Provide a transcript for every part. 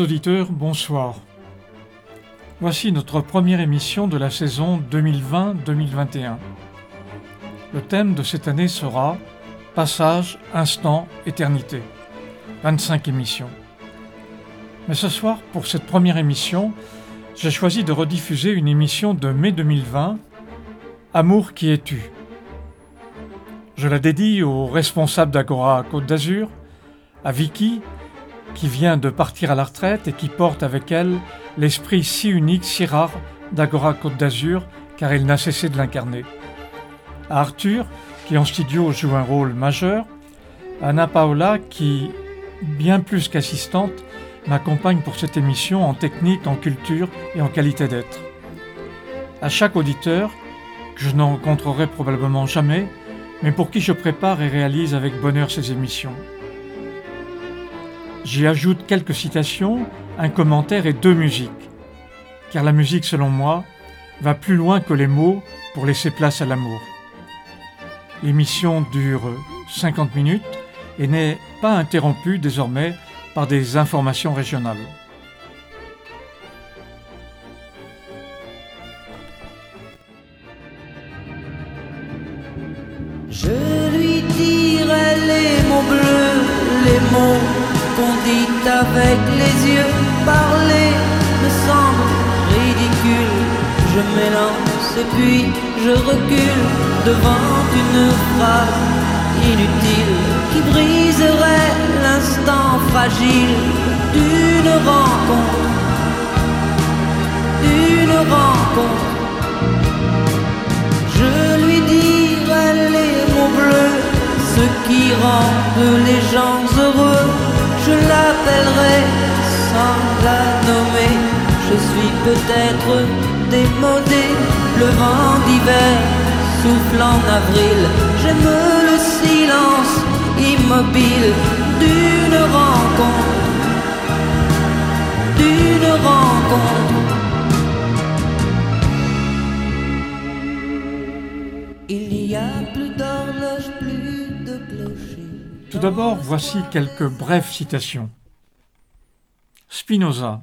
Auditeurs, bonsoir. Voici notre première émission de la saison 2020-2021. Le thème de cette année sera Passage, instant, éternité. 25 émissions. Mais ce soir, pour cette première émission, j'ai choisi de rediffuser une émission de mai 2020, Amour qui es-tu? Je la dédie aux responsables d'Agora Côte d'Azur, à Vicky, qui vient de partir à la retraite et qui porte avec elle l'esprit si unique, si rare d'Agora Côte d'Azur, car elle n'a cessé de l'incarner. À Arthur, qui en studio joue un rôle majeur, Anna Paola, qui, bien plus qu'assistante, m'accompagne pour cette émission en technique, en culture et en qualité d'être. À chaque auditeur, que je ne rencontrerai probablement jamais, mais pour qui je prépare et réalise avec bonheur ces émissions. J'y ajoute quelques citations, un commentaire et deux musiques. Car la musique, selon moi, va plus loin que les mots pour laisser place à l'amour. L'émission dure 50 minutes et n'est pas interrompue désormais par des informations régionales. Et puis je recule devant une phrase inutile qui briserait l'instant fragile d'une rencontre. D'une rencontre. Je lui dirai les mots bleus, ce qui rendent les gens heureux je l'appellerai sans la nommer. Je suis peut-être démodé, le vent d'hiver souffle en avril. J'aime le silence immobile d'une rencontre, d'une rencontre. Il n'y a plus d'horloge, plus de. Tout d'abord, voici quelques brèves citations. Spinoza.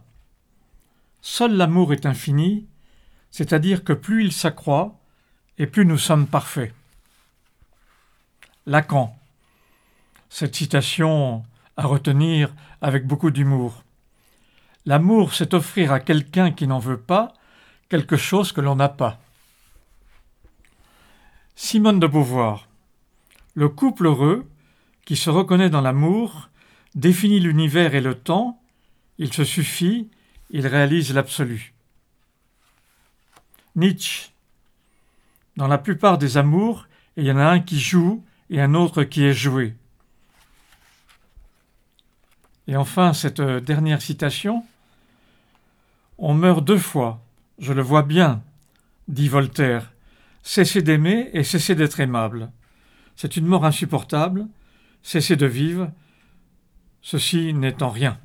Seul l'amour est infini, c'est-à-dire que plus il s'accroît, et plus nous sommes parfaits. Lacan. Cette citation à retenir avec beaucoup d'humour. L'amour, c'est offrir à quelqu'un qui n'en veut pas quelque chose que l'on n'a pas. Simone de Beauvoir. Le couple heureux qui se reconnaît dans l'amour, définit l'univers et le temps, il se suffit, il réalise l'absolu. Nietzsche. Dans la plupart des amours, il y en a un qui joue et un autre qui est joué. Et enfin, cette dernière citation. On meurt deux fois, je le vois bien, dit Voltaire. Cessez d'aimer et cessez d'être aimable. C'est une mort insupportable, cessez de vivre, ceci n'étant rien.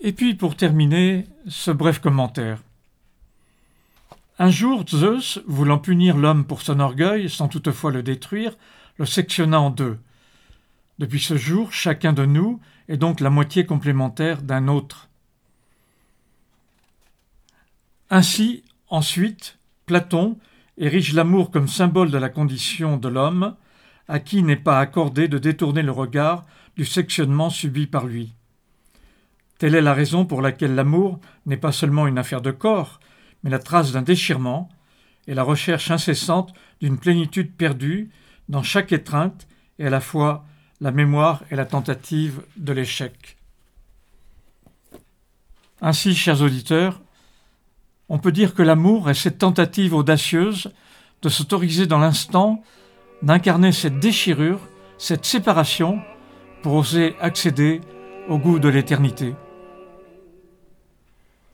Et puis pour terminer, ce bref commentaire. Un jour, Zeus, voulant punir l'homme pour son orgueil, sans toutefois le détruire, le sectionna en deux. Depuis ce jour, chacun de nous est donc la moitié complémentaire d'un autre. Ainsi, ensuite, Platon érige l'amour comme symbole de la condition de l'homme, à qui n'est pas accordé de détourner le regard du sectionnement subi par lui. Telle est la raison pour laquelle l'amour n'est pas seulement une affaire de corps, mais la trace d'un déchirement et la recherche incessante d'une plénitude perdue dans chaque étreinte et à la fois la mémoire et la tentative de l'échec. Ainsi, chers auditeurs, on peut dire que l'amour est cette tentative audacieuse de s'autoriser dans l'instant d'incarner cette déchirure, cette séparation, pour oser accéder au goût de l'éternité.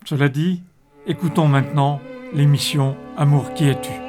Cela dit, écoutons maintenant l'émission Amour qui es-tu?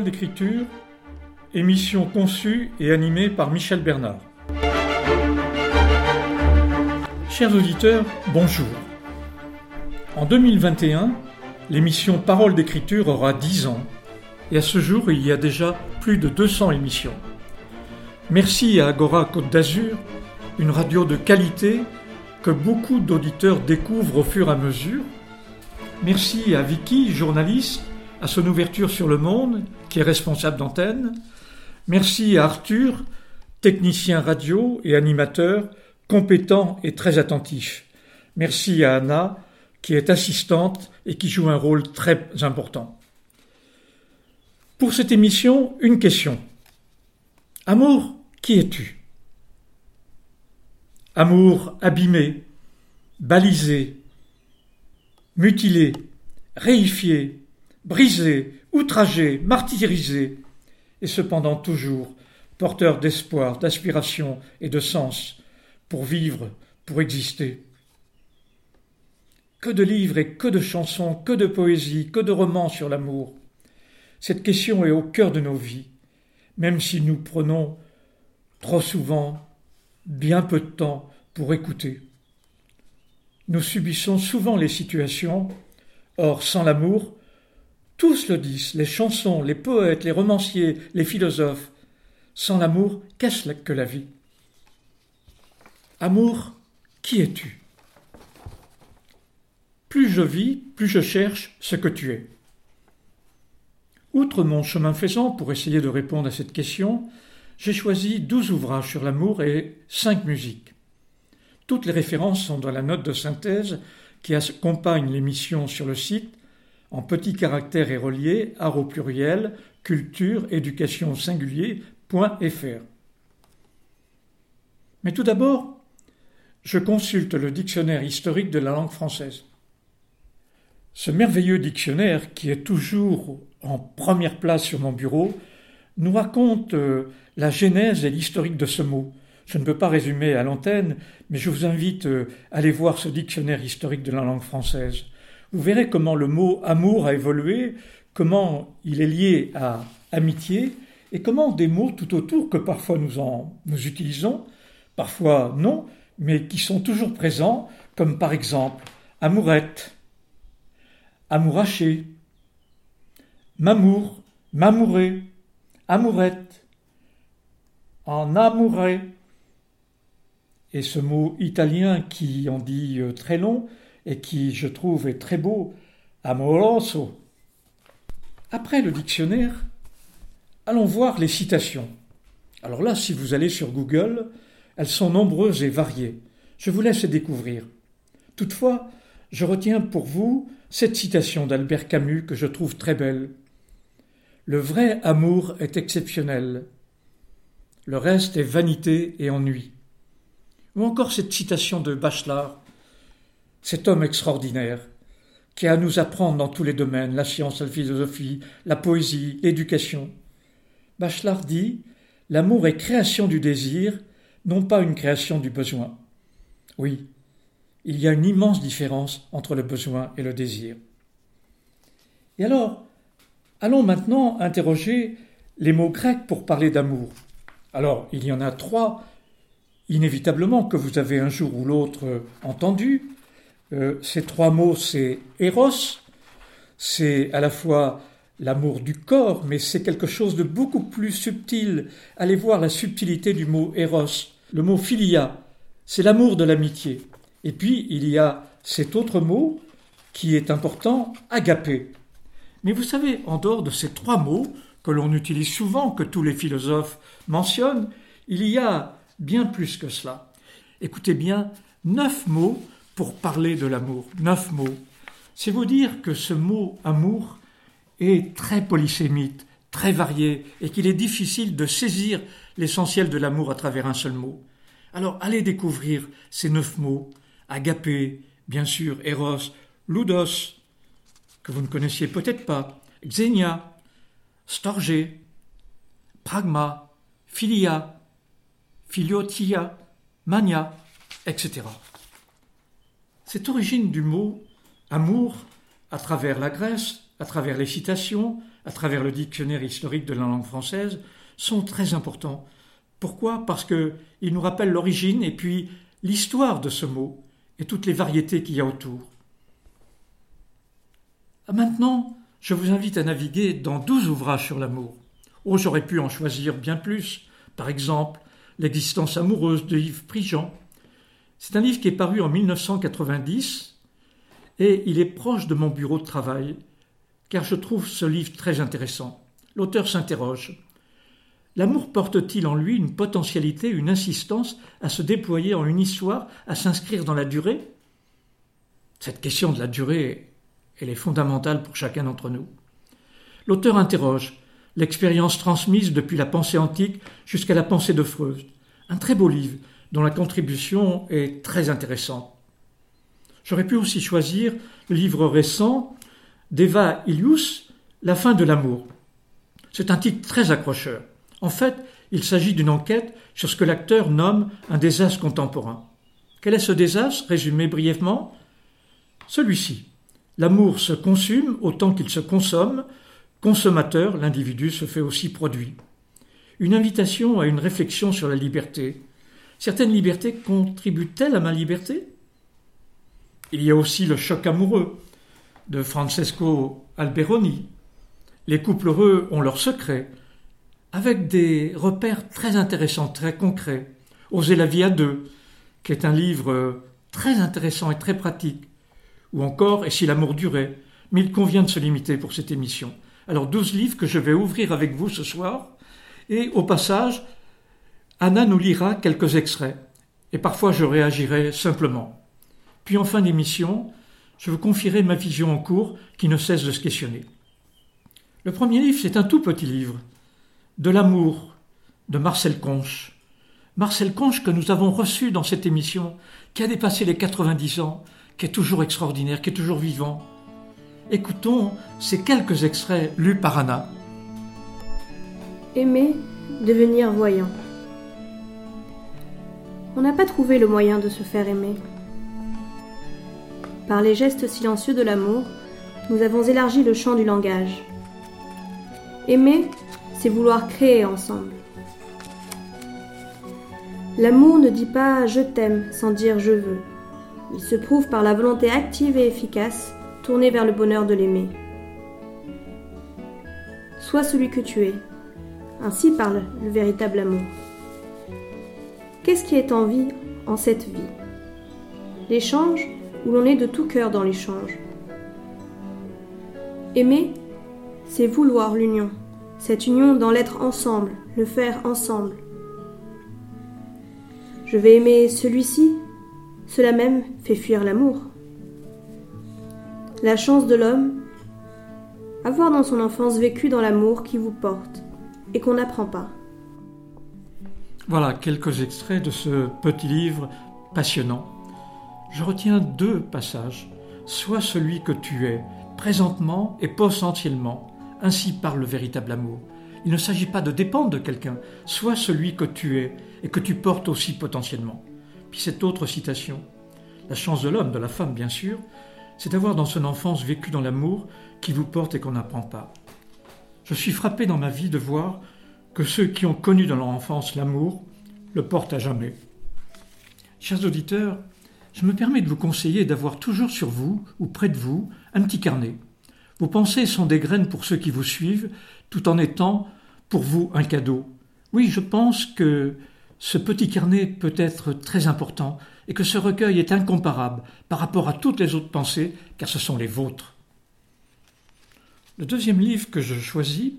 D'écriture, émission conçue et animée par Michel Bernard. Chers auditeurs, bonjour. En 2021, l'émission Parole d'écriture aura 10 ans et à ce jour il y a déjà plus de 200 émissions. Merci à Agora Côte d'Azur, une radio de qualité que beaucoup d'auditeurs découvrent au fur et à mesure. Merci à Vicky, journaliste, à son ouverture sur le monde, qui est responsable d'antenne. Merci à Arthur, technicien radio et animateur, compétent et très attentif. Merci à Anna, qui est assistante et qui joue un rôle très important. Pour cette émission, une question. Amour, qui es-tu? Amour abîmé, balisé, mutilé, réifié, brisé, outragé, martyrisé, et cependant toujours porteur d'espoir, d'aspiration et de sens pour vivre, pour exister. Que de livres et que de chansons, que de poésie, que de romans sur l'amour. Cette question est au cœur de nos vies, même si nous prenons trop souvent bien peu de temps pour écouter. Nous subissons souvent les situations, or sans l'amour, tous le disent, les chansons, les poètes, les romanciers, les philosophes, sans l'amour, qu'est-ce que la vie? Amour, qui es-tu? Plus je vis, plus je cherche ce que tu es. Outre mon chemin faisant pour essayer de répondre à cette question, j'ai choisi douze ouvrages sur l'amour et cinq musiques. Toutes les références sont dans la note de synthèse qui accompagne l'émission sur le site en petits caractères et reliés, art au pluriel, culture, éducation singulier.fr. Mais tout d'abord, je consulte le dictionnaire historique de la langue française. Ce merveilleux dictionnaire, qui est toujours en première place sur mon bureau, nous raconte euh, la genèse et l'historique de ce mot. Je ne peux pas résumer à l'antenne, mais je vous invite euh, à aller voir ce dictionnaire historique de la langue française. Vous verrez comment le mot amour a évolué, comment il est lié à amitié, et comment des mots tout autour que parfois nous, en, nous utilisons, parfois non, mais qui sont toujours présents, comme par exemple amourette, amouraché, mamour, mamouré, amourette, en amouré. Et ce mot italien qui en dit euh, très long et qui, je trouve, est très beau, amoroso. Après le dictionnaire, allons voir les citations. Alors là, si vous allez sur Google, elles sont nombreuses et variées. Je vous laisse les découvrir. Toutefois, je retiens pour vous cette citation d'Albert Camus que je trouve très belle. Le vrai amour est exceptionnel. Le reste est vanité et ennui. Ou encore cette citation de Bachelard. Cet homme extraordinaire, qui a à nous apprendre dans tous les domaines, la science, la philosophie, la poésie, l'éducation. Bachelard dit L'amour est création du désir, non pas une création du besoin. Oui, il y a une immense différence entre le besoin et le désir. Et alors, allons maintenant interroger les mots grecs pour parler d'amour. Alors, il y en a trois, inévitablement, que vous avez un jour ou l'autre entendus. Euh, ces trois mots, c'est Eros, c'est à la fois l'amour du corps, mais c'est quelque chose de beaucoup plus subtil. Allez voir la subtilité du mot Eros. Le mot philia, c'est l'amour de l'amitié. Et puis, il y a cet autre mot qui est important, agapé. Mais vous savez, en dehors de ces trois mots que l'on utilise souvent, que tous les philosophes mentionnent, il y a bien plus que cela. Écoutez bien, neuf mots pour parler de l'amour. Neuf mots. C'est vous dire que ce mot amour est très polysémite, très varié, et qu'il est difficile de saisir l'essentiel de l'amour à travers un seul mot. Alors allez découvrir ces neuf mots, agapé, bien sûr, Eros, Ludos, que vous ne connaissiez peut-être pas, Xenia, Storgé, Pragma, Philia, Filiotia, Mania, etc. Cette origine du mot amour, à travers la Grèce, à travers les citations, à travers le dictionnaire historique de la langue française, sont très importants. Pourquoi? Parce qu'ils nous rappellent l'origine et puis l'histoire de ce mot et toutes les variétés qu'il y a autour. Ah, maintenant, je vous invite à naviguer dans douze ouvrages sur l'amour. Oh, j'aurais pu en choisir bien plus. Par exemple, L'existence amoureuse de Yves Prigent. C'est un livre qui est paru en 1990 et il est proche de mon bureau de travail car je trouve ce livre très intéressant. L'auteur s'interroge. L'amour porte-t-il en lui une potentialité, une insistance à se déployer en une histoire, à s'inscrire dans la durée? Cette question de la durée, elle est fondamentale pour chacun d'entre nous. L'auteur interroge l'expérience transmise depuis la pensée antique jusqu'à la pensée de Freud. Un très beau livre dont la contribution est très intéressante. J'aurais pu aussi choisir le livre récent d'Eva Ilius, La fin de l'amour. C'est un titre très accrocheur. En fait, il s'agit d'une enquête sur ce que l'acteur nomme un désastre contemporain. Quel est ce désastre Résumé brièvement? Celui-ci. L'amour se consume autant qu'il se consomme, Consommateur, l'individu se fait aussi produit. Une invitation à une réflexion sur la liberté. Certaines libertés contribuent-elles à ma liberté? Il y a aussi le choc amoureux de Francesco Alberoni. Les couples heureux ont leurs secrets, avec des repères très intéressants, très concrets. Oser la vie à deux, qui est un livre très intéressant et très pratique. Ou encore Et si l'amour durait, mais il convient de se limiter pour cette émission. Alors douze livres que je vais ouvrir avec vous ce soir. Et au passage, Anna nous lira quelques extraits. Et parfois je réagirai simplement. Puis en fin d'émission, je vous confierai ma vision en cours qui ne cesse de se questionner. Le premier livre, c'est un tout petit livre. De l'amour, de Marcel Conche. Marcel Conche que nous avons reçu dans cette émission, qui a dépassé les 90 ans, qui est toujours extraordinaire, qui est toujours vivant. Écoutons ces quelques extraits lus par Anna. Aimer, devenir voyant. On n'a pas trouvé le moyen de se faire aimer. Par les gestes silencieux de l'amour, nous avons élargi le champ du langage. Aimer, c'est vouloir créer ensemble. L'amour ne dit pas je t'aime sans dire je veux. Il se prouve par la volonté active et efficace tourné vers le bonheur de l'aimer. Sois celui que tu es. Ainsi parle le véritable amour. Qu'est-ce qui est en vie en cette vie? L'échange où l'on est de tout cœur dans l'échange. Aimer, c'est vouloir l'union, cette union dans l'être ensemble, le faire ensemble. Je vais aimer celui-ci, cela même fait fuir l'amour. La chance de l'homme Avoir dans son enfance vécu dans l'amour qui vous porte et qu'on n'apprend pas. Voilà quelques extraits de ce petit livre passionnant. Je retiens deux passages. Sois celui que tu es, présentement et potentiellement. Ainsi parle le véritable amour. Il ne s'agit pas de dépendre de quelqu'un. Sois celui que tu es et que tu portes aussi potentiellement. Puis cette autre citation. La chance de l'homme, de la femme bien sûr, c'est d'avoir dans son enfance vécu dans l'amour qui vous porte et qu'on n'apprend pas. Je suis frappé dans ma vie de voir que ceux qui ont connu dans leur enfance l'amour le portent à jamais. Chers auditeurs, je me permets de vous conseiller d'avoir toujours sur vous ou près de vous un petit carnet. Vos pensées sont des graines pour ceux qui vous suivent, tout en étant pour vous un cadeau. Oui, je pense que ce petit carnet peut être très important et que ce recueil est incomparable par rapport à toutes les autres pensées, car ce sont les vôtres. Le deuxième livre que je choisis,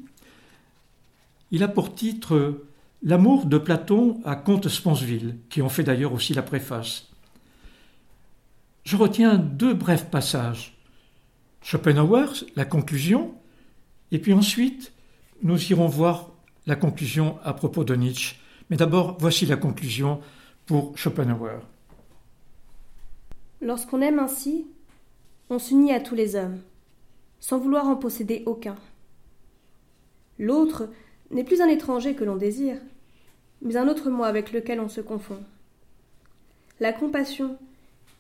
il a pour titre L'amour de Platon à Comte Sponsville, qui en fait d'ailleurs aussi la préface. Je retiens deux brefs passages. Schopenhauer, la conclusion, et puis ensuite, nous irons voir la conclusion à propos de Nietzsche. Mais d'abord, voici la conclusion pour Schopenhauer. Lorsqu'on aime ainsi, on s'unit à tous les hommes, sans vouloir en posséder aucun. L'autre n'est plus un étranger que l'on désire, mais un autre moi avec lequel on se confond. La compassion,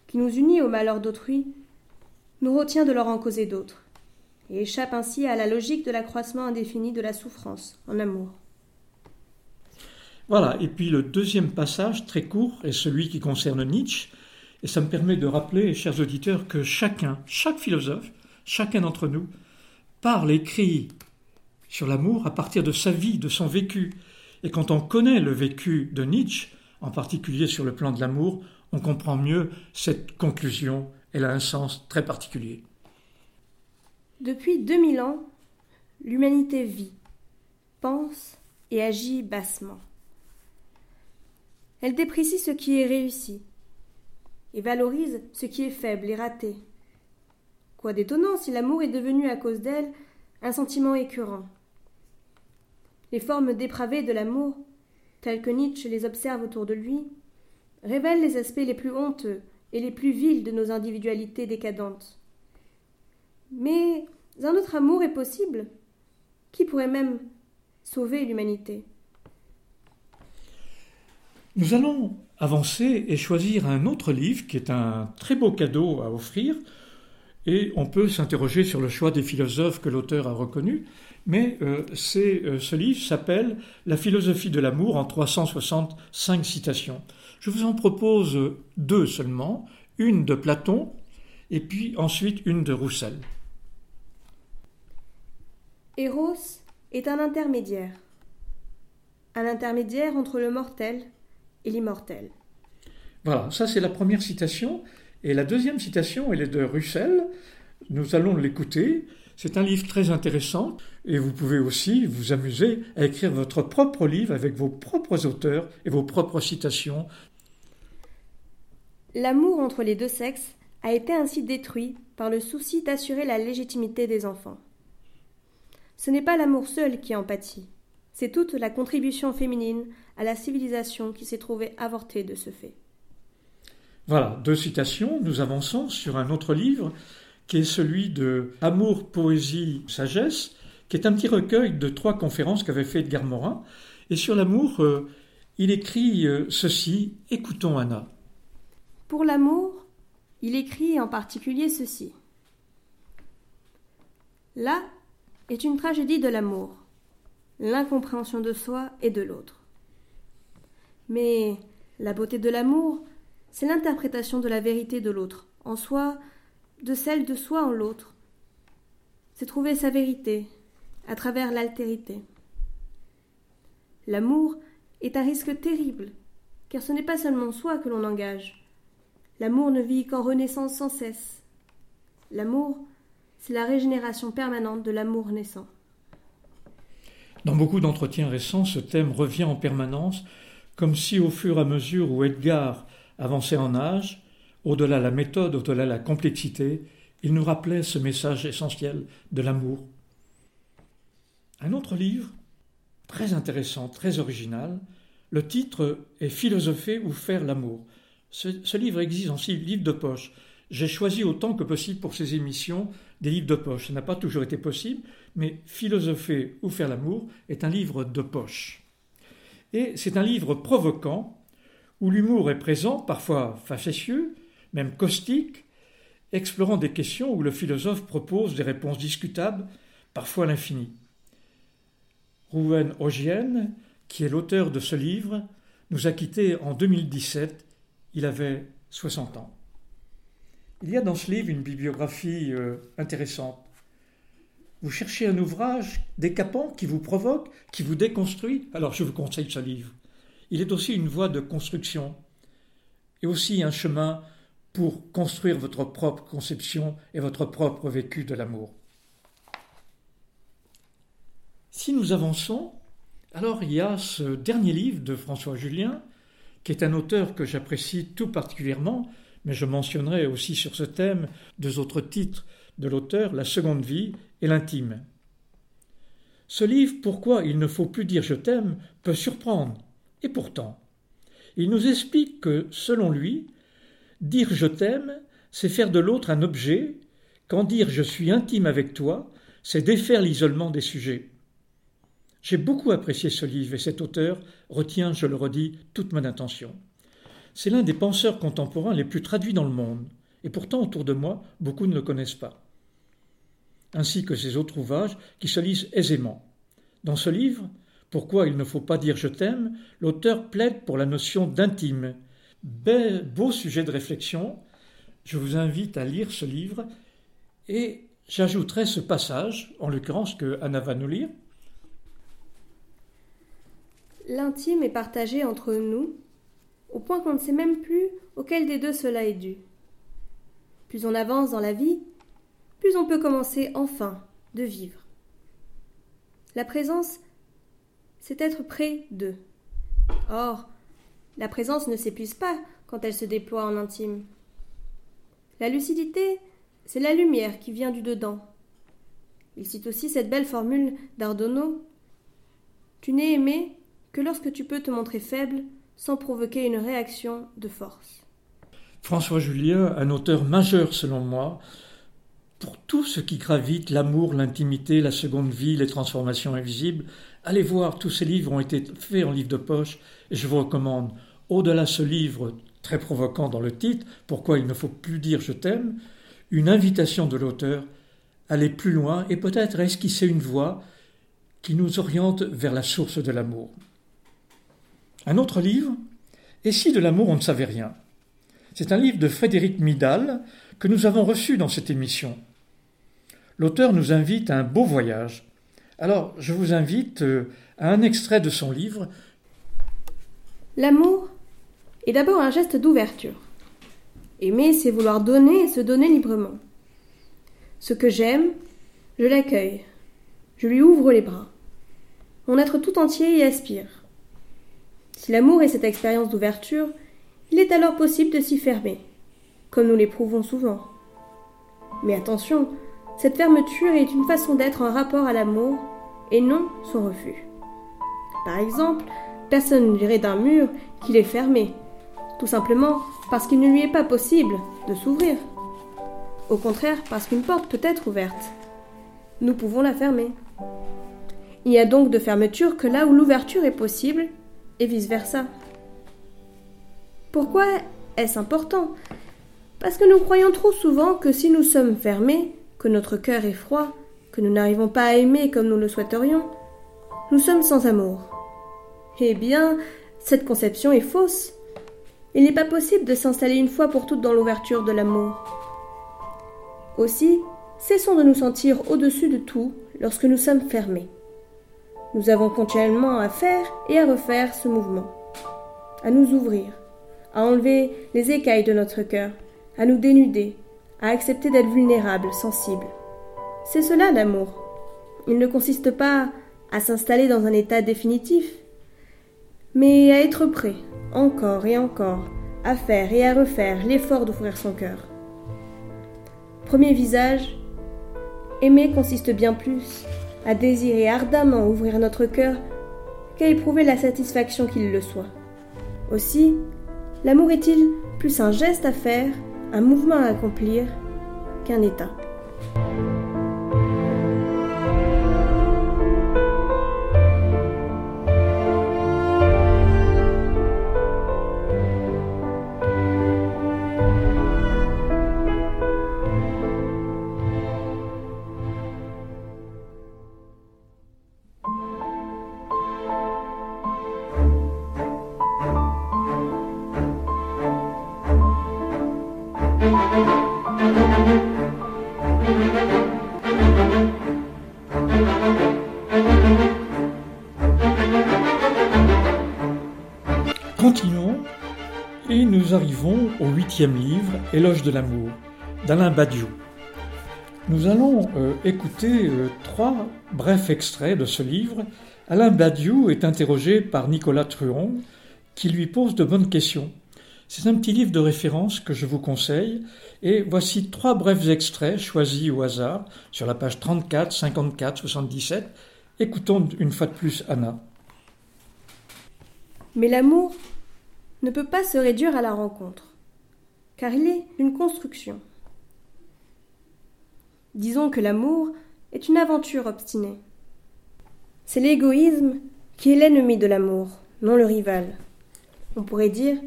qui nous unit au malheur d'autrui, nous retient de leur en causer d'autres. et échappe ainsi à la logique de l'accroissement indéfini de la souffrance en amour. Voilà, et puis le deuxième passage, très court, est celui qui concerne Nietzsche, et ça me permet de rappeler, chers auditeurs, que chacun, chaque philosophe, chacun d'entre nous, parle, écrit sur l'amour à partir de sa vie, de son vécu. Et quand on connaît le vécu de Nietzsche, en particulier sur le plan de l'amour, on comprend mieux cette conclusion. Elle a un sens très particulier. Depuis 2000 ans, l'humanité vit, pense et agit bassement. Elle déprécie ce qui est réussi et valorise ce qui est faible et raté. Quoi d'étonnant si l'amour est devenu à cause d'elle un sentiment écœurant. Les formes dépravées de l'amour, telles que Nietzsche les observe autour de lui, révèlent les aspects les plus honteux et les plus vils de nos individualités décadentes. Mais un autre amour est possible, qui pourrait même sauver l'humanité? Nous allons avancer et choisir un autre livre qui est un très beau cadeau à offrir. Et on peut s'interroger sur le choix des philosophes que l'auteur a reconnus, mais euh, euh, ce livre s'appelle La philosophie de l'amour en 365 citations. Je vous en propose deux seulement, une de Platon et puis ensuite une de Roussel. Eros est un intermédiaire, un intermédiaire entre le mortel et l'immortel. Voilà, ça c'est la première citation. Et la deuxième citation, elle est de Russell. Nous allons l'écouter. C'est un livre très intéressant et vous pouvez aussi vous amuser à écrire votre propre livre avec vos propres auteurs et vos propres citations. L'amour entre les deux sexes a été ainsi détruit par le souci d'assurer la légitimité des enfants. Ce n'est pas l'amour seul qui en pâtit, c'est toute la contribution féminine à la civilisation qui s'est trouvée avortée de ce fait. Voilà, deux citations. Nous avançons sur un autre livre qui est celui de Amour, poésie, sagesse, qui est un petit recueil de trois conférences qu'avait fait Edgar Morin. Et sur l'amour, euh, il écrit euh, ceci Écoutons Anna. Pour l'amour, il écrit en particulier ceci. Là est une tragédie de l'amour, l'incompréhension de soi et de l'autre. Mais la beauté de l'amour, c'est l'interprétation de la vérité de l'autre, en soi, de celle de soi en l'autre. C'est trouver sa vérité, à travers l'altérité. L'amour est un risque terrible, car ce n'est pas seulement soi que l'on engage. L'amour ne vit qu'en renaissance sans cesse. L'amour, c'est la régénération permanente de l'amour naissant. Dans beaucoup d'entretiens récents, ce thème revient en permanence, comme si au fur et à mesure où Edgar avançait en âge, au-delà de la méthode, au-delà de la complexité, il nous rappelait ce message essentiel de l'amour. Un autre livre, très intéressant, très original, le titre est Philosopher ou faire l'amour. Ce, livre existe aussi livre de poche. J'ai choisi autant que possible pour ces émissions des livres de poche. Ça n'a pas toujours été possible, mais Philosopher ou faire l'amour est un livre de poche. Et c'est un livre provoquant, où l'humour est présent, parfois facétieux, même caustique, explorant des questions où le philosophe propose des réponses discutables, parfois à l'infini. Rouven Ogien, qui est l'auteur de ce livre, nous a quittés en 2017. Il avait 60 ans. Il y a dans ce livre une bibliographie euh, intéressante. Vous cherchez un ouvrage décapant qui vous provoque, qui vous déconstruit, alors je vous conseille ce livre. Il est aussi une voie de construction et aussi un chemin pour construire votre propre conception et votre propre vécu de l'amour. Si nous avançons, alors il y a ce dernier livre de François Julien, qui est un auteur que j'apprécie tout particulièrement, mais je mentionnerai aussi sur ce thème deux autres titres de l'auteur, La seconde vie et l'intime. Ce livre, Pourquoi il ne faut plus dire je t'aime, peut surprendre. Et pourtant, il nous explique que, selon lui, dire je t'aime, c'est faire de l'autre un objet, quand dire je suis intime avec toi, c'est défaire l'isolement des sujets. J'ai beaucoup apprécié ce livre et cet auteur retient, je le redis, toute mon attention. C'est l'un des penseurs contemporains les plus traduits dans le monde, et pourtant autour de moi, beaucoup ne le connaissent pas. ainsi que ses autres ouvrages qui se lisent aisément. Dans ce livre, Pourquoi il ne faut pas dire je t'aime, l'auteur plaide pour la notion d'intime. Beau sujet de réflexion, je vous invite à lire ce livre et j'ajouterai ce passage, en l'occurrence que Anna va nous lire. L'intime est partagé entre nous, au point qu'on ne sait même plus auquel des deux cela est dû. Plus on avance dans la vie, plus on peut commencer enfin de vivre. La présence, c'est être près d'eux. Or, la présence ne s'épuise pas quand elle se déploie en intime. La lucidité, c'est la lumière qui vient du dedans. Il cite aussi cette belle formule d'Ardonneau Tu n'es aimé que lorsque tu peux te montrer faible sans provoquer une réaction de force. François Julien, un auteur majeur selon moi, pour tout ce qui gravite, l'amour, l'intimité, la seconde vie, les transformations invisibles, allez voir, tous ces livres ont été faits en livre de poche, et je vous recommande, au-delà de ce livre très provoquant dans le titre, Pourquoi il ne faut plus dire je t'aime, une invitation de l'auteur à aller plus loin et peut-être esquisser une voie qui nous oriente vers la source de l'amour. Un autre livre, Et si de l'amour on ne savait rien? C'est un livre de Frédéric Midal que nous avons reçu dans cette émission. L'auteur nous invite à un beau voyage. Alors, je vous invite euh, à un extrait de son livre. L'amour est d'abord un geste d'ouverture. Aimer, c'est vouloir donner et se donner librement. Ce que j'aime, je l'accueille. Je lui ouvre les bras. Mon être tout entier y aspire. Si l'amour est cette expérience d'ouverture, il est alors possible de s'y fermer, comme nous l'éprouvons souvent. Mais attention, cette fermeture est une façon d'être en rapport à l'amour et non son refus. Par exemple, personne ne dirait d'un mur qu'il est fermé, tout simplement parce qu'il ne lui est pas possible de s'ouvrir. Au contraire, parce qu'une porte peut être ouverte. Nous pouvons la fermer. Il n'y a donc de fermeture que là où l'ouverture est possible, et vice-versa. Pourquoi est-ce important? Parce que nous croyons trop souvent que si nous sommes fermés, que notre cœur est froid, que nous n'arrivons pas à aimer comme nous le souhaiterions, nous sommes sans amour. Eh bien, cette conception est fausse. Il n'est pas possible de s'installer une fois pour toutes dans l'ouverture de l'amour. Aussi, cessons de nous sentir au-dessus de tout lorsque nous sommes fermés. Nous avons continuellement à faire et à refaire ce mouvement, à nous ouvrir, à enlever les écailles de notre cœur, à nous dénuder, à accepter d'être vulnérables, sensibles. C'est cela l'amour. Il ne consiste pas à s'installer dans un état définitif, mais à être prêt, encore et encore, à faire et à refaire l'effort d'ouvrir son cœur. Premier visage, aimer consiste bien plus à désirer ardemment ouvrir notre cœur qu'à éprouver la satisfaction qu'il le soit. Aussi, l'amour est-il plus un geste à faire, un mouvement à accomplir, qu'un état. Nous arrivons au huitième livre, Éloge de l'amour, d'Alain Badiou. Nous allons euh, écouter euh, trois brefs extraits de ce livre. Alain Badiou est interrogé par Nicolas Truon, qui lui pose de bonnes questions. C'est un petit livre de référence que je vous conseille, et voici trois brefs extraits choisis au hasard sur la page 34, 54, 77. Écoutons une fois de plus Anna. Mais l'amour ne peut pas se réduire à la rencontre, car il est une construction. Disons que l'amour est une aventure obstinée. C'est l'égoïsme qui est l'ennemi de l'amour, non le rival. On pourrait dire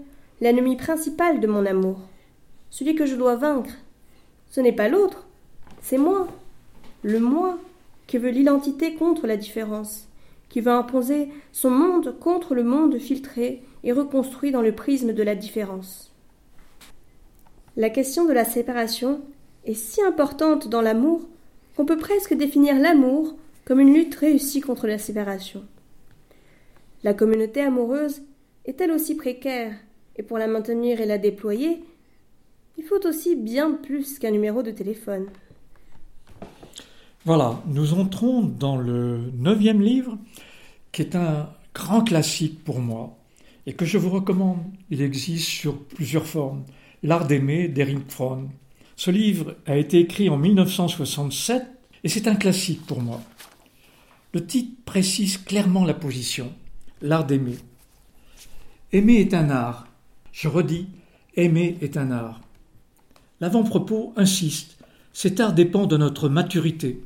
l'ennemi principal de mon amour, celui que je dois vaincre. Ce n'est pas l'autre, c'est moi. le moi qui veut l'identité contre la différence, qui veut imposer son monde contre le monde filtré et reconstruit dans le prisme de la différence. La question de la séparation est si importante dans l'amour qu'on peut presque définir l'amour comme une lutte réussie contre la séparation. La communauté amoureuse est elle aussi précaire, et pour la maintenir et la déployer, il faut aussi bien plus qu'un numéro de téléphone. Voilà, nous entrons dans le neuvième livre, qui est un grand classique pour moi, et que je vous recommande. Il existe sur plusieurs formes. L'art d'aimer d'Eric Fromm. Ce livre a été écrit en 1967 et c'est un classique pour moi. Le titre précise clairement la position, l'art d'aimer. Aimer est un art. Je redis, aimer est un art. L'avant-propos insiste, cet art dépend de notre maturité.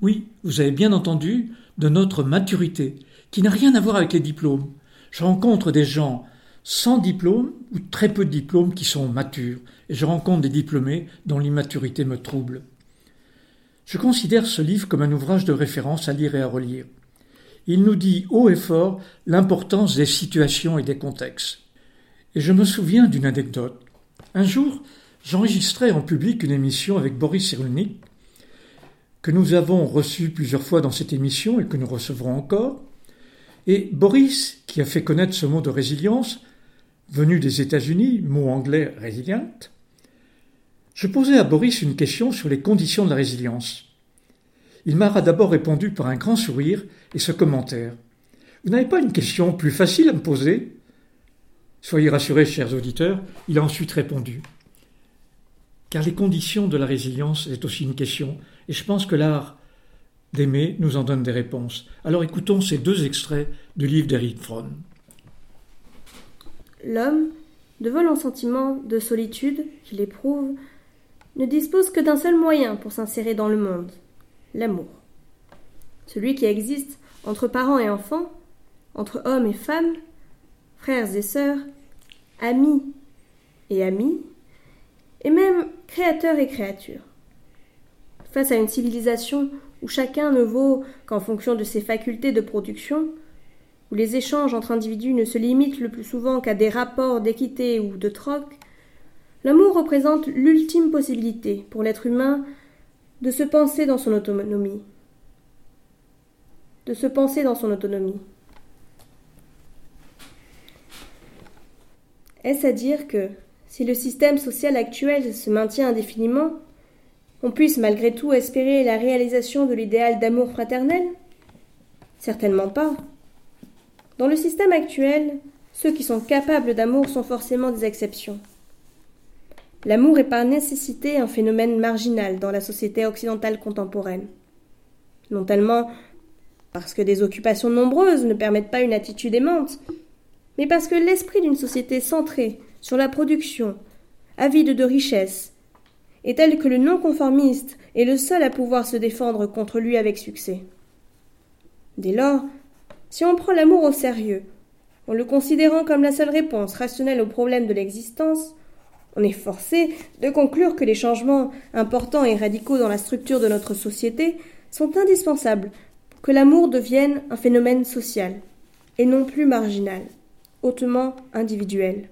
Oui, vous avez bien entendu, de notre maturité, qui n'a rien à voir avec les diplômes. Je rencontre des gens sans diplôme ou très peu de diplômes qui sont matures, et je rencontre des diplômés dont l'immaturité me trouble. Je considère ce livre comme un ouvrage de référence à lire et à relire. Il nous dit haut et fort l'importance des situations et des contextes. Et je me souviens d'une anecdote. Un jour, j'enregistrais en public une émission avec Boris Cyrulnik, que nous avons reçu plusieurs fois dans cette émission et que nous recevrons encore. Et Boris, qui a fait connaître ce mot de résilience, venu des États-Unis, mot anglais resilient, je posais à Boris une question sur les conditions de la résilience. Il m'a d'abord répondu par un grand sourire et ce commentaire. Vous n'avez pas une question plus facile à me poser? Soyez rassurés, chers auditeurs, il a ensuite répondu. Car les conditions de la résilience, c'est aussi une question, et je pense que l'art d'aimer nous en donne des réponses. Alors écoutons ces deux extraits du livre d'Eric Fromm. L'homme, devant le sentiment de solitude qu'il éprouve, ne dispose que d'un seul moyen pour s'insérer dans le monde, l'amour. Celui qui existe entre parents et enfants, entre hommes et femmes, frères et sœurs, amis et amis, et même créateurs et créatures. Face à une civilisation où chacun ne vaut qu'en fonction de ses facultés de production, où les échanges entre individus ne se limitent le plus souvent qu'à des rapports d'équité ou de troc, l'amour représente l'ultime possibilité pour l'être humain de se penser dans son autonomie. De se penser dans son autonomie. Est-ce à dire que, si le système social actuel se maintient indéfiniment, on puisse malgré tout espérer la réalisation de l'idéal d'amour fraternel? Certainement pas. Dans le système actuel, ceux qui sont capables d'amour sont forcément des exceptions. L'amour est par nécessité un phénomène marginal dans la société occidentale contemporaine. Non tellement parce que des occupations nombreuses ne permettent pas une attitude aimante, mais parce que l'esprit d'une société centrée sur la production, avide de richesse, est tel que le non-conformiste est le seul à pouvoir se défendre contre lui avec succès. Dès lors, si on prend l'amour au sérieux, en le considérant comme la seule réponse rationnelle aux problèmes de l'existence, on est forcé de conclure que les changements importants et radicaux dans la structure de notre société sont indispensables pour que l'amour devienne un phénomène social, et non plus marginal, hautement individuel.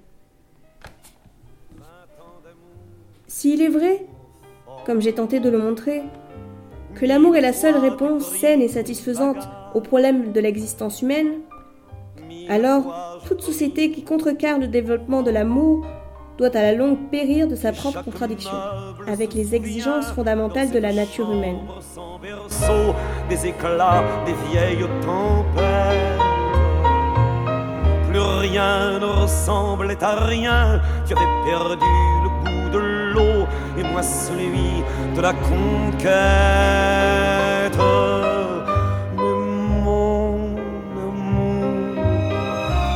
S'il est vrai, comme j'ai tenté de le montrer, que l'amour est la seule réponse saine et satisfaisante aux problèmes de l'existence humaine, alors toute société qui contrecarre le développement de l'amour doit à la longue périr de sa propre contradiction avec les exigences fondamentales de la nature humaine. Plus rien ne ressemblait à rien, tu perdu celui de la conquête. Mais mon amour,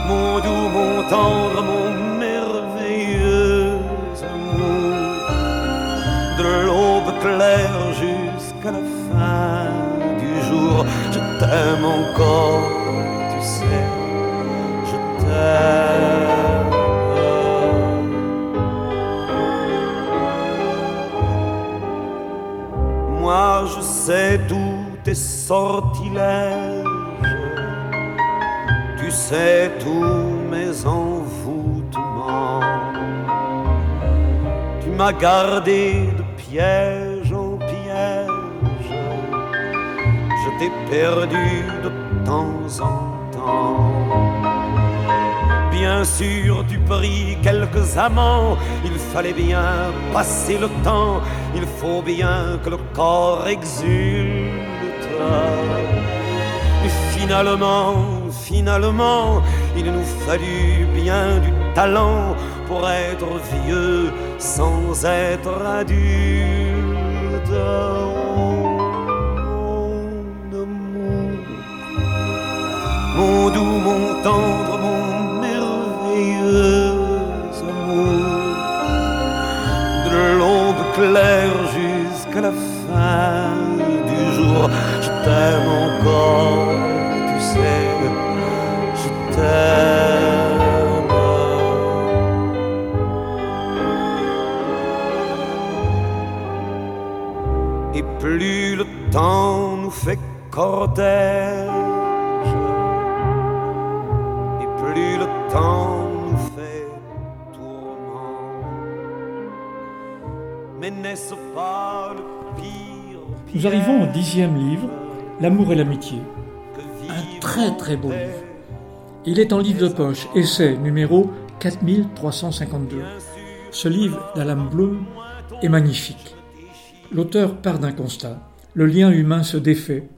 mon doux, mon tendre, mon merveilleux amour, de l'aube claire jusqu'à la fin du jour, je t'aime encore, tu sais, je t'aime. Sais tes sortilèges. Tu sais tous mes envoûtements. Tu m'as gardé de piège en piège. Je t'ai perdu de temps en temps. Bien sûr, tu pris quelques amants. Il fallait bien passer le temps. Faut bien que le corps exulte. Et finalement, finalement, il nous fallut bien du talent pour être vieux sans être adulte. Mon amour, mon doux, mon tendre, mon merveilleux amour, de l'aube claire la fin du jour, je t'aime encore, tu sais, je t'aime. Et plus le temps nous fait cortège, et plus le temps nous fait tourment. Mais n'est-ce pas le Nous arrivons au dixième livre, L'amour et l'amitié. Un très très beau livre. Il est en livre de poche, essai numéro 4352. Ce livre d'Alan Bloom est magnifique. L'auteur part d'un constat. Le lien humain se défait.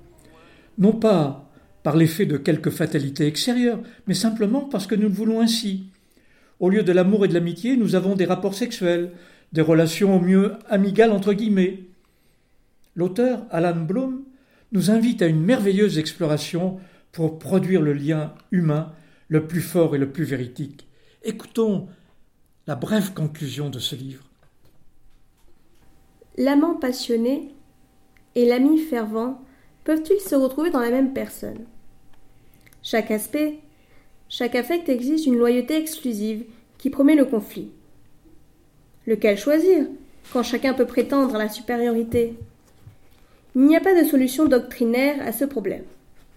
Non pas par l'effet de quelque fatalité extérieure, mais simplement parce que nous le voulons ainsi. Au lieu de l'amour et de l'amitié, nous avons des rapports sexuels, des relations au mieux amicales entre guillemets. L'auteur, Alan Bloom, nous invite à une merveilleuse exploration pour produire le lien humain le plus fort et le plus véridique. Écoutons la brève conclusion de ce livre. L'amant passionné et l'ami fervent peuvent-ils se retrouver dans la même personne? Chaque aspect, chaque affect exige une loyauté exclusive qui promet le conflit. Lequel choisir quand chacun peut prétendre à la supériorité? Il n'y a pas de solution doctrinaire à ce problème.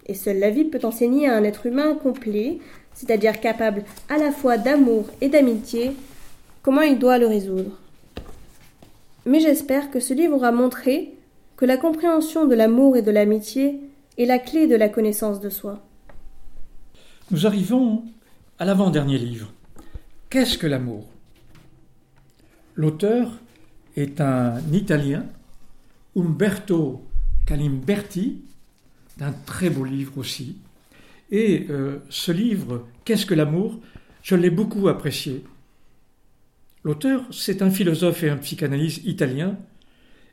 Et seule la vie peut enseigner à un être humain complet, c'est-à-dire capable à la fois d'amour et d'amitié, comment il doit le résoudre. Mais j'espère que ce livre aura montré que la compréhension de l'amour et de l'amitié est la clé de la connaissance de soi. Nous arrivons à l'avant-dernier livre. Qu'est-ce que l'amour? L'auteur est un Italien, Umberto Calimberti, d'un très beau livre aussi. Et euh, ce livre, Qu'est-ce que l'amour? Je l'ai beaucoup apprécié. L'auteur, c'est un philosophe et un psychanalyste italien,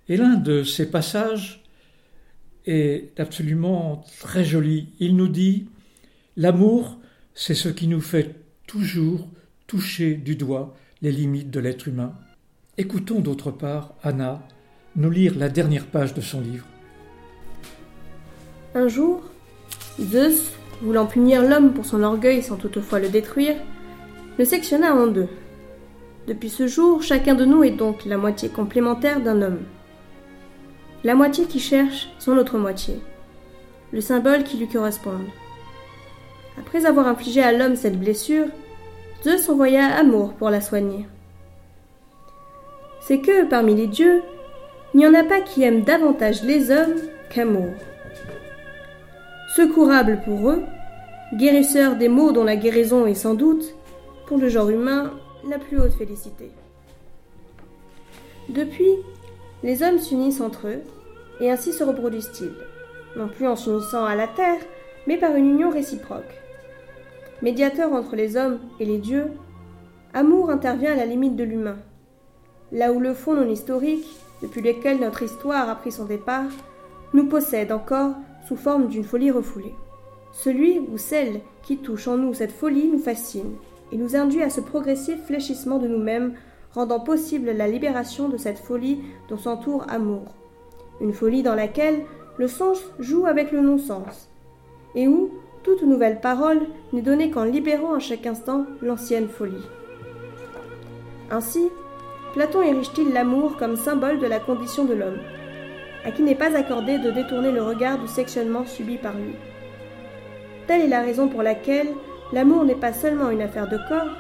et l'un de ses passages est absolument très joli. Il nous dit L'amour, c'est ce qui nous fait toujours toucher du doigt les limites de l'être humain. Écoutons d'autre part Anna nous lire la dernière page de son livre. Un jour, Zeus, voulant punir l'homme pour son orgueil sans toutefois le détruire, le sectionna en deux. Depuis ce jour, chacun de nous est donc la moitié complémentaire d'un homme. La moitié qui cherche son autre moitié, le symbole qui lui corresponde. Après avoir infligé à l'homme cette blessure, Zeus envoya Amour pour la soigner. C'est que, parmi les dieux, il n'y en a pas qui aiment davantage les hommes qu'Amour. Secourable pour eux, guérisseur des maux dont la guérison est sans doute, pour le genre humain, la plus haute félicité. Depuis, les hommes s'unissent entre eux, et ainsi se reproduisent-ils, non plus en s'unissant à la terre, mais par une union réciproque. Médiateur entre les hommes et les dieux, Amour intervient à la limite de l'humain. Là où le fond non historique, depuis lequel notre histoire a pris son départ, nous possède encore sous forme d'une folie refoulée. Celui ou celle qui touche en nous cette folie nous fascine et nous induit à ce progressif fléchissement de nous-mêmes, rendant possible la libération de cette folie dont s'entoure amour. Une folie dans laquelle le sens joue avec le non-sens, et où toute nouvelle parole n'est donnée qu'en libérant à chaque instant l'ancienne folie. Ainsi, Platon érige-t-il l'amour comme symbole de la condition de l'homme. à qui n'est pas accordé de détourner le regard du sectionnement subi par lui? Telle est la raison pour laquelle l'amour n'est pas seulement une affaire de corps,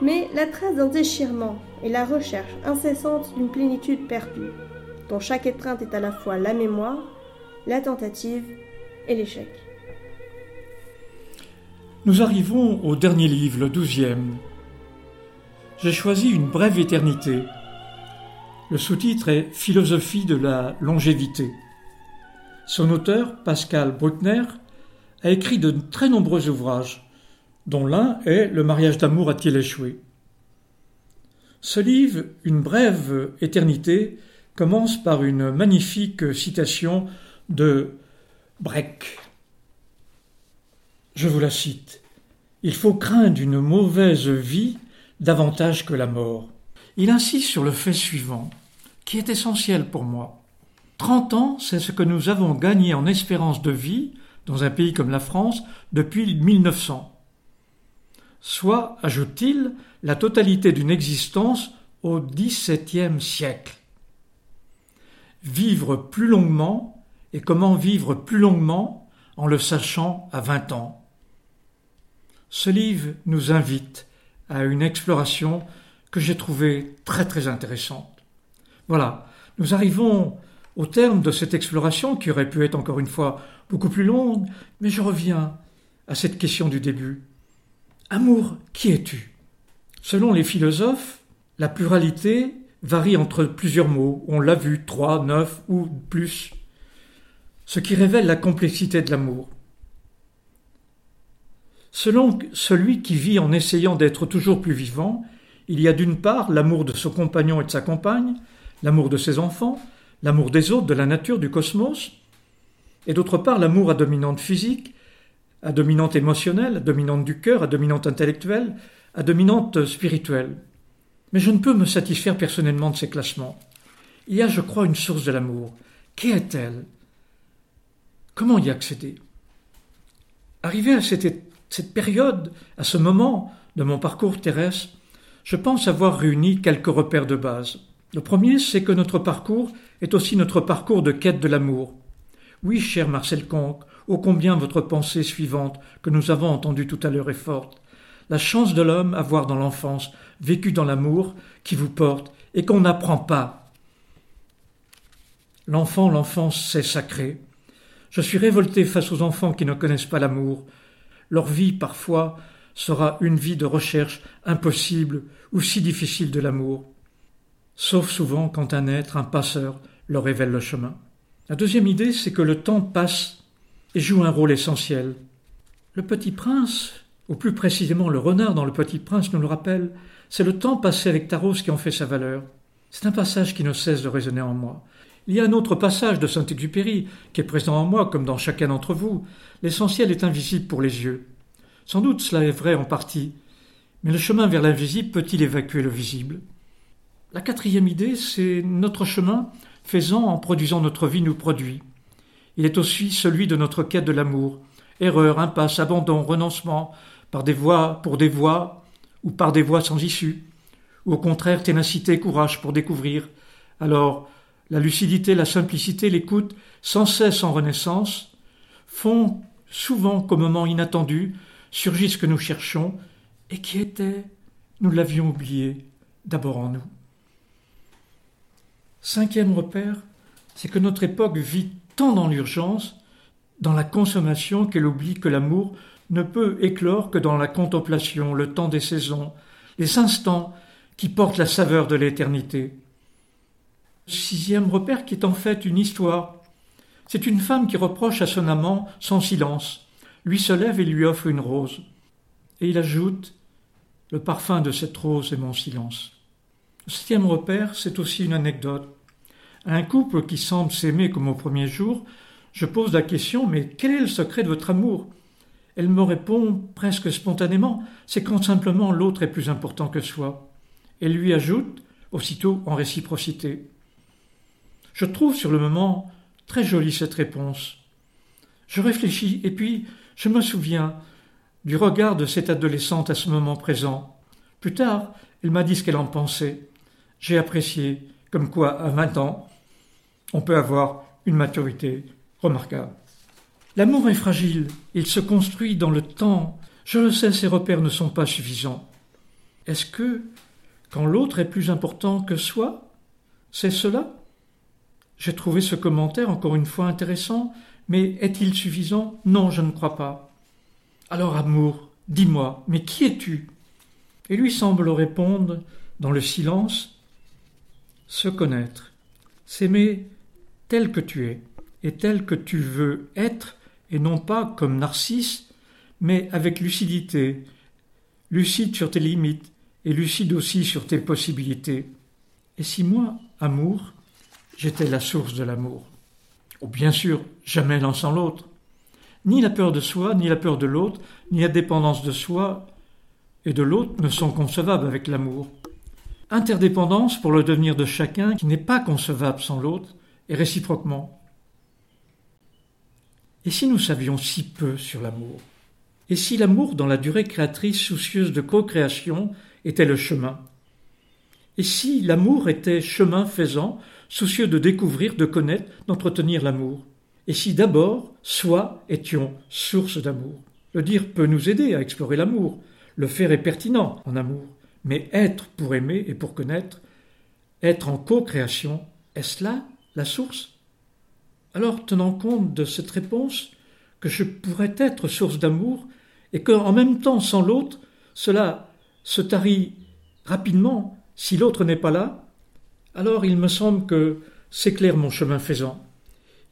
mais la trace d'un déchirement et la recherche incessante d'une plénitude perdue, dont chaque étreinte est à la fois la mémoire, la tentative et l'échec. Nous arrivons au dernier livre, le douzième. J'ai choisi une brève éternité. Le sous-titre est Philosophie de la longévité. Son auteur, Pascal Bruckner, a écrit de très nombreux ouvrages, dont l'un est Le mariage d'amour a-t-il échoué Ce livre, Une brève éternité, commence par une magnifique citation de Breck. Je vous la cite. Il faut craindre une mauvaise vie davantage que la mort. Il insiste sur le fait suivant, qui est essentiel pour moi. Trente ans, c'est ce que nous avons gagné en espérance de vie dans un pays comme la France depuis 1900. Soit, ajoute-t-il, la totalité d'une existence au XVIIe siècle. Vivre plus longuement, et comment vivre plus longuement en le sachant à vingt ans. Ce livre nous invite à une exploration que j'ai trouvée très très intéressante. Voilà, nous arrivons au terme de cette exploration qui aurait pu être encore une fois beaucoup plus longue, mais je reviens à cette question du début. Amour, qui es-tu? Selon les philosophes, la pluralité varie entre plusieurs mots, on l'a vu, trois, neuf ou plus, ce qui révèle la complexité de l'amour. Selon celui qui vit en essayant d'être toujours plus vivant, il y a d'une part l'amour de son compagnon et de sa compagne, l'amour de ses enfants, l'amour des autres, de la nature, du cosmos, et d'autre part l'amour à dominante physique, à dominante émotionnelle, à dominante du cœur, à dominante intellectuelle, à dominante spirituelle. Mais je ne peux me satisfaire personnellement de ces classements. Il y a, je crois, une source de l'amour. Qui est-elle? Comment y accéder? Arrivé à cette cette période, à ce moment de mon parcours terrestre, je pense avoir réuni quelques repères de base. Le premier, c'est que notre parcours est aussi notre parcours de quête de l'amour. Oui, cher Marcel Conque, ô combien votre pensée suivante que nous avons entendue tout à l'heure est forte. La chance de l'homme à voir dans l'enfance, vécu dans l'amour, qui vous porte, et qu'on n'apprend pas. L'enfant, l'enfance, c'est sacré. Je suis révolté face aux enfants qui ne connaissent pas l'amour, leur vie, parfois, sera une vie de recherche impossible ou si difficile de l'amour, sauf souvent quand un être, un passeur, leur révèle le chemin. La deuxième idée, c'est que le temps passe et joue un rôle essentiel. Le petit prince, ou plus précisément le renard dans le petit prince nous le rappelle, c'est le temps passé avec Taros qui en fait sa valeur. C'est un passage qui ne cesse de résonner en moi. Il y a un autre passage de Saint-Exupéry qui est présent en moi comme dans chacun d'entre vous. L'essentiel est invisible pour les yeux. Sans doute cela est vrai en partie, mais le chemin vers l'invisible peut-il évacuer le visible? La quatrième idée, c'est notre chemin faisant en produisant notre vie nous produit. Il est aussi celui de notre quête de l'amour. Erreur, impasse, abandon, renoncement, par des voies, pour des voies, ou par des voies sans issue, ou au contraire ténacité, courage pour découvrir. Alors, la lucidité, la simplicité, l'écoute, sans cesse en renaissance, font souvent qu'au moment inattendu surgit ce que nous cherchons et qui était, nous l'avions oublié, d'abord en nous. Cinquième repère, c'est que notre époque vit tant dans l'urgence, dans la consommation, qu'elle oublie que l'amour ne peut éclore que dans la contemplation, le temps des saisons, les instants qui portent la saveur de l'éternité. Sixième repère qui est en fait une histoire. C'est une femme qui reproche à son amant son silence, lui se lève et lui offre une rose. Et il ajoute Le parfum de cette rose est mon silence. Le septième repère, c'est aussi une anecdote. À un couple qui semble s'aimer comme au premier jour, je pose la question Mais quel est le secret de votre amour? Elle me répond presque spontanément C'est quand simplement l'autre est plus important que soi. Elle lui ajoute, aussitôt en réciprocité je trouve sur le moment très jolie cette réponse. Je réfléchis et puis je me souviens du regard de cette adolescente à ce moment présent. Plus tard, elle m'a dit ce qu'elle en pensait. J'ai apprécié, comme quoi, à vingt ans, on peut avoir une maturité remarquable. L'amour est fragile, il se construit dans le temps. Je le sais, ces repères ne sont pas suffisants. Est-ce que, quand l'autre est plus important que soi, c'est cela? J'ai trouvé ce commentaire encore une fois intéressant, mais est-il suffisant? Non, je ne crois pas. Alors, amour, dis-moi, mais qui es-tu? Et lui semble répondre, dans le silence, se connaître, s'aimer tel que tu es et tel que tu veux être, et non pas comme Narcisse, mais avec lucidité, lucide sur tes limites et lucide aussi sur tes possibilités. Et si moi, amour, j'étais la source de l'amour Ou bien sûr, jamais l'un sans l'autre. Ni la peur de soi, ni la peur de l'autre, ni la dépendance de soi et de l'autre ne sont concevables avec l'amour. Interdépendance pour le devenir de chacun qui n'est pas concevable sans l'autre, et réciproquement. Et si nous savions si peu sur l'amour? Et si l'amour, dans la durée créatrice soucieuse de co-création, était le chemin? Et si l'amour était chemin faisant, soucieux de découvrir, de connaître, d'entretenir l'amour Et si d'abord, soi, étions source d'amour Le dire peut nous aider à explorer l'amour. Le faire est pertinent en amour. Mais être pour aimer et pour connaître, être en co-création, est-ce là la source? Alors, tenant compte de cette réponse, que je pourrais être source d'amour, et que, en même temps, sans l'autre, cela se tarit rapidement si l'autre n'est pas là, alors il me semble que s'éclaire mon chemin faisant.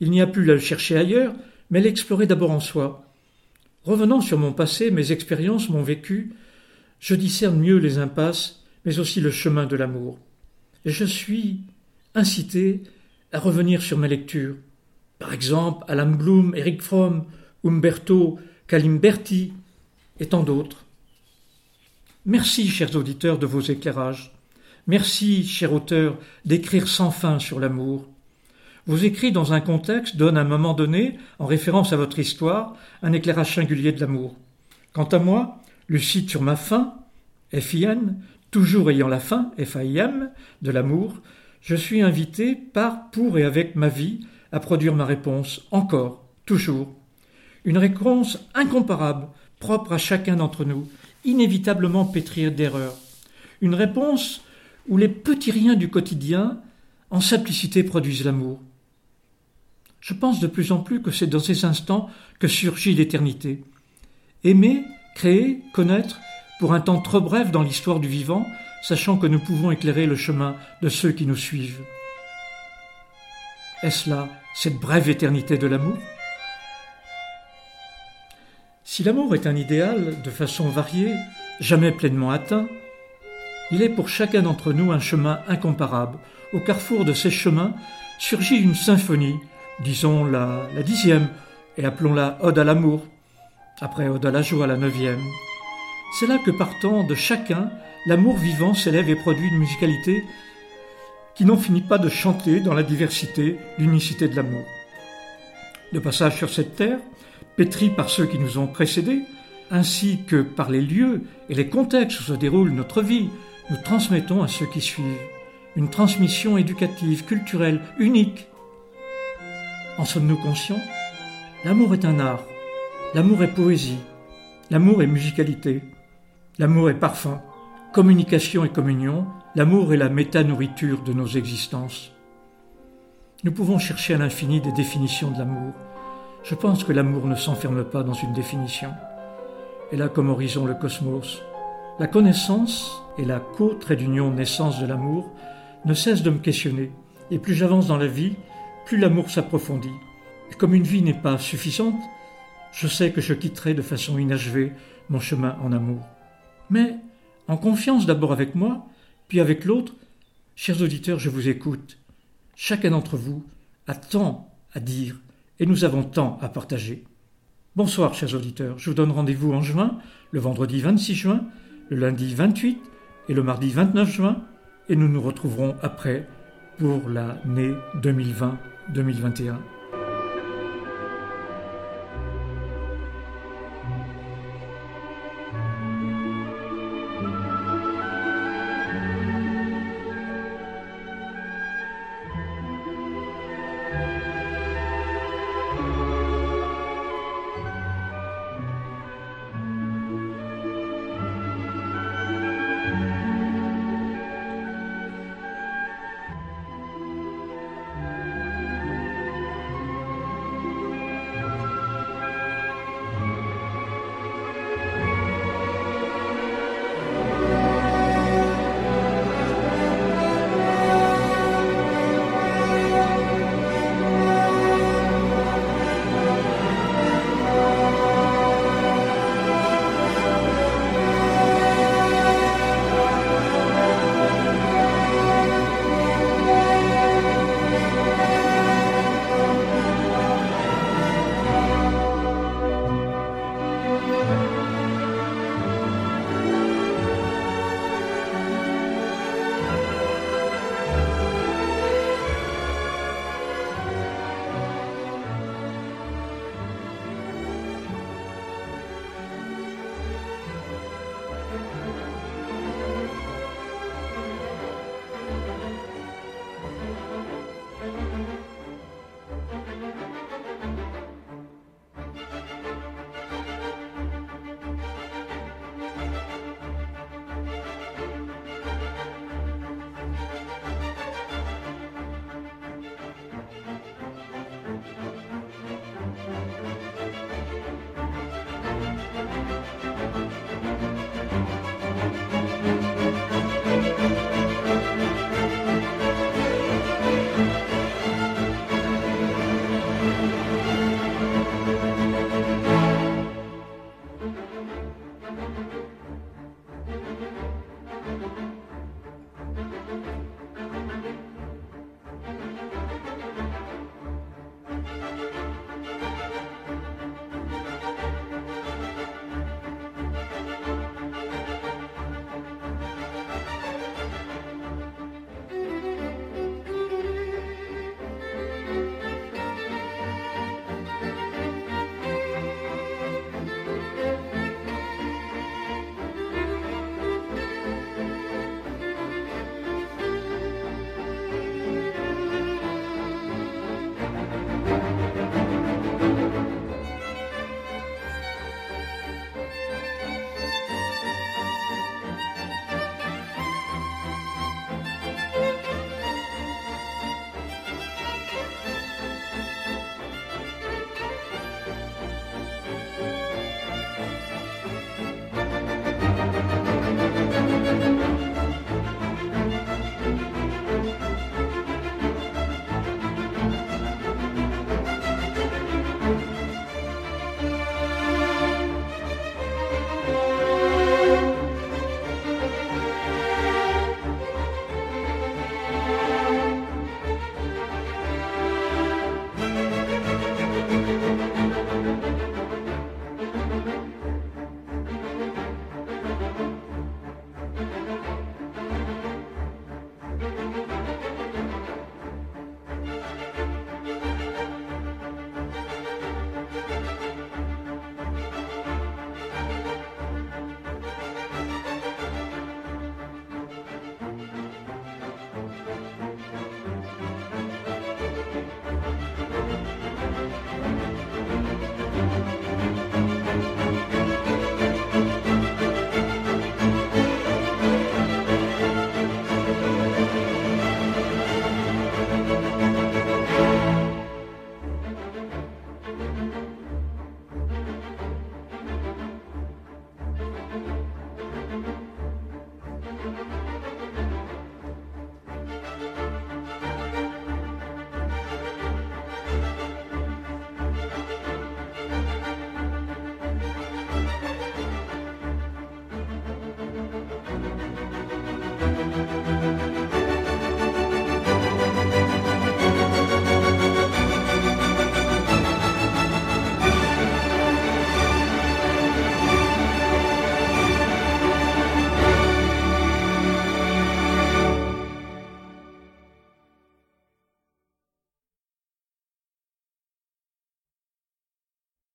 Il n'y a plus à chercher ailleurs, mais l'explorer d'abord en soi. Revenant sur mon passé, mes expériences, mon vécu, je discerne mieux les impasses, mais aussi le chemin de l'amour. Et je suis incité à revenir sur mes lectures, par exemple, Alan Bloom, Eric Fromm, Umberto Calimberti et tant d'autres. Merci, chers auditeurs, de vos éclairages. Merci, cher auteur, d'écrire sans fin sur l'amour. Vos écrits dans un contexte donnent à un moment donné, en référence à votre histoire, un éclairage singulier de l'amour. Quant à moi, lucide sur ma fin, FIN, toujours ayant la fin, FIM, de l'amour, je suis invité par, pour et avec ma vie à produire ma réponse, encore, toujours. Une réponse incomparable, propre à chacun d'entre nous, inévitablement pétrie d'erreurs. Une réponse où les petits riens du quotidien, en simplicité, produisent l'amour. Je pense de plus en plus que c'est dans ces instants que surgit l'éternité. Aimer, créer, connaître, pour un temps trop bref dans l'histoire du vivant, sachant que nous pouvons éclairer le chemin de ceux qui nous suivent. Est-ce là cette brève éternité de l'amour? Si l'amour est un idéal de façon variée, jamais pleinement atteint, il est pour chacun d'entre nous un chemin incomparable. Au carrefour de ces chemins surgit une symphonie, disons la, dixième, et appelons-la Ode à l'amour, après Ode à la joie, la neuvième. C'est là que partant de chacun, l'amour vivant s'élève et produit une musicalité qui n'en finit pas de chanter dans la diversité, l'unicité de l'amour. Le passage sur cette terre, pétri par ceux qui nous ont précédés, ainsi que par les lieux et les contextes où se déroule notre vie, nous transmettons à ceux qui suivent une transmission éducative, culturelle, unique. En sommes-nous conscients? L'amour est un art, l'amour est poésie, l'amour est musicalité, l'amour est parfum, communication et communion, L'amour est la méta-nourriture de nos existences. Nous pouvons chercher à l'infini des définitions de l'amour. Je pense que l'amour ne s'enferme pas dans une définition. Elle a comme horizon le cosmos. La connaissance et la co-trait d'union naissance de l'amour ne cessent de me questionner. Et plus j'avance dans la vie, plus l'amour s'approfondit. Et comme une vie n'est pas suffisante, je sais que je quitterai de façon inachevée mon chemin en amour. Mais, en confiance d'abord avec moi, puis avec l'autre, chers auditeurs, je vous écoute. Chacun d'entre vous a tant à dire et nous avons tant à partager. Bonsoir, chers auditeurs. Je vous donne rendez-vous en juin, le vendredi 26 juin, le lundi 28 et le mardi 29 juin, et nous nous retrouverons après pour l'année 2020-2021.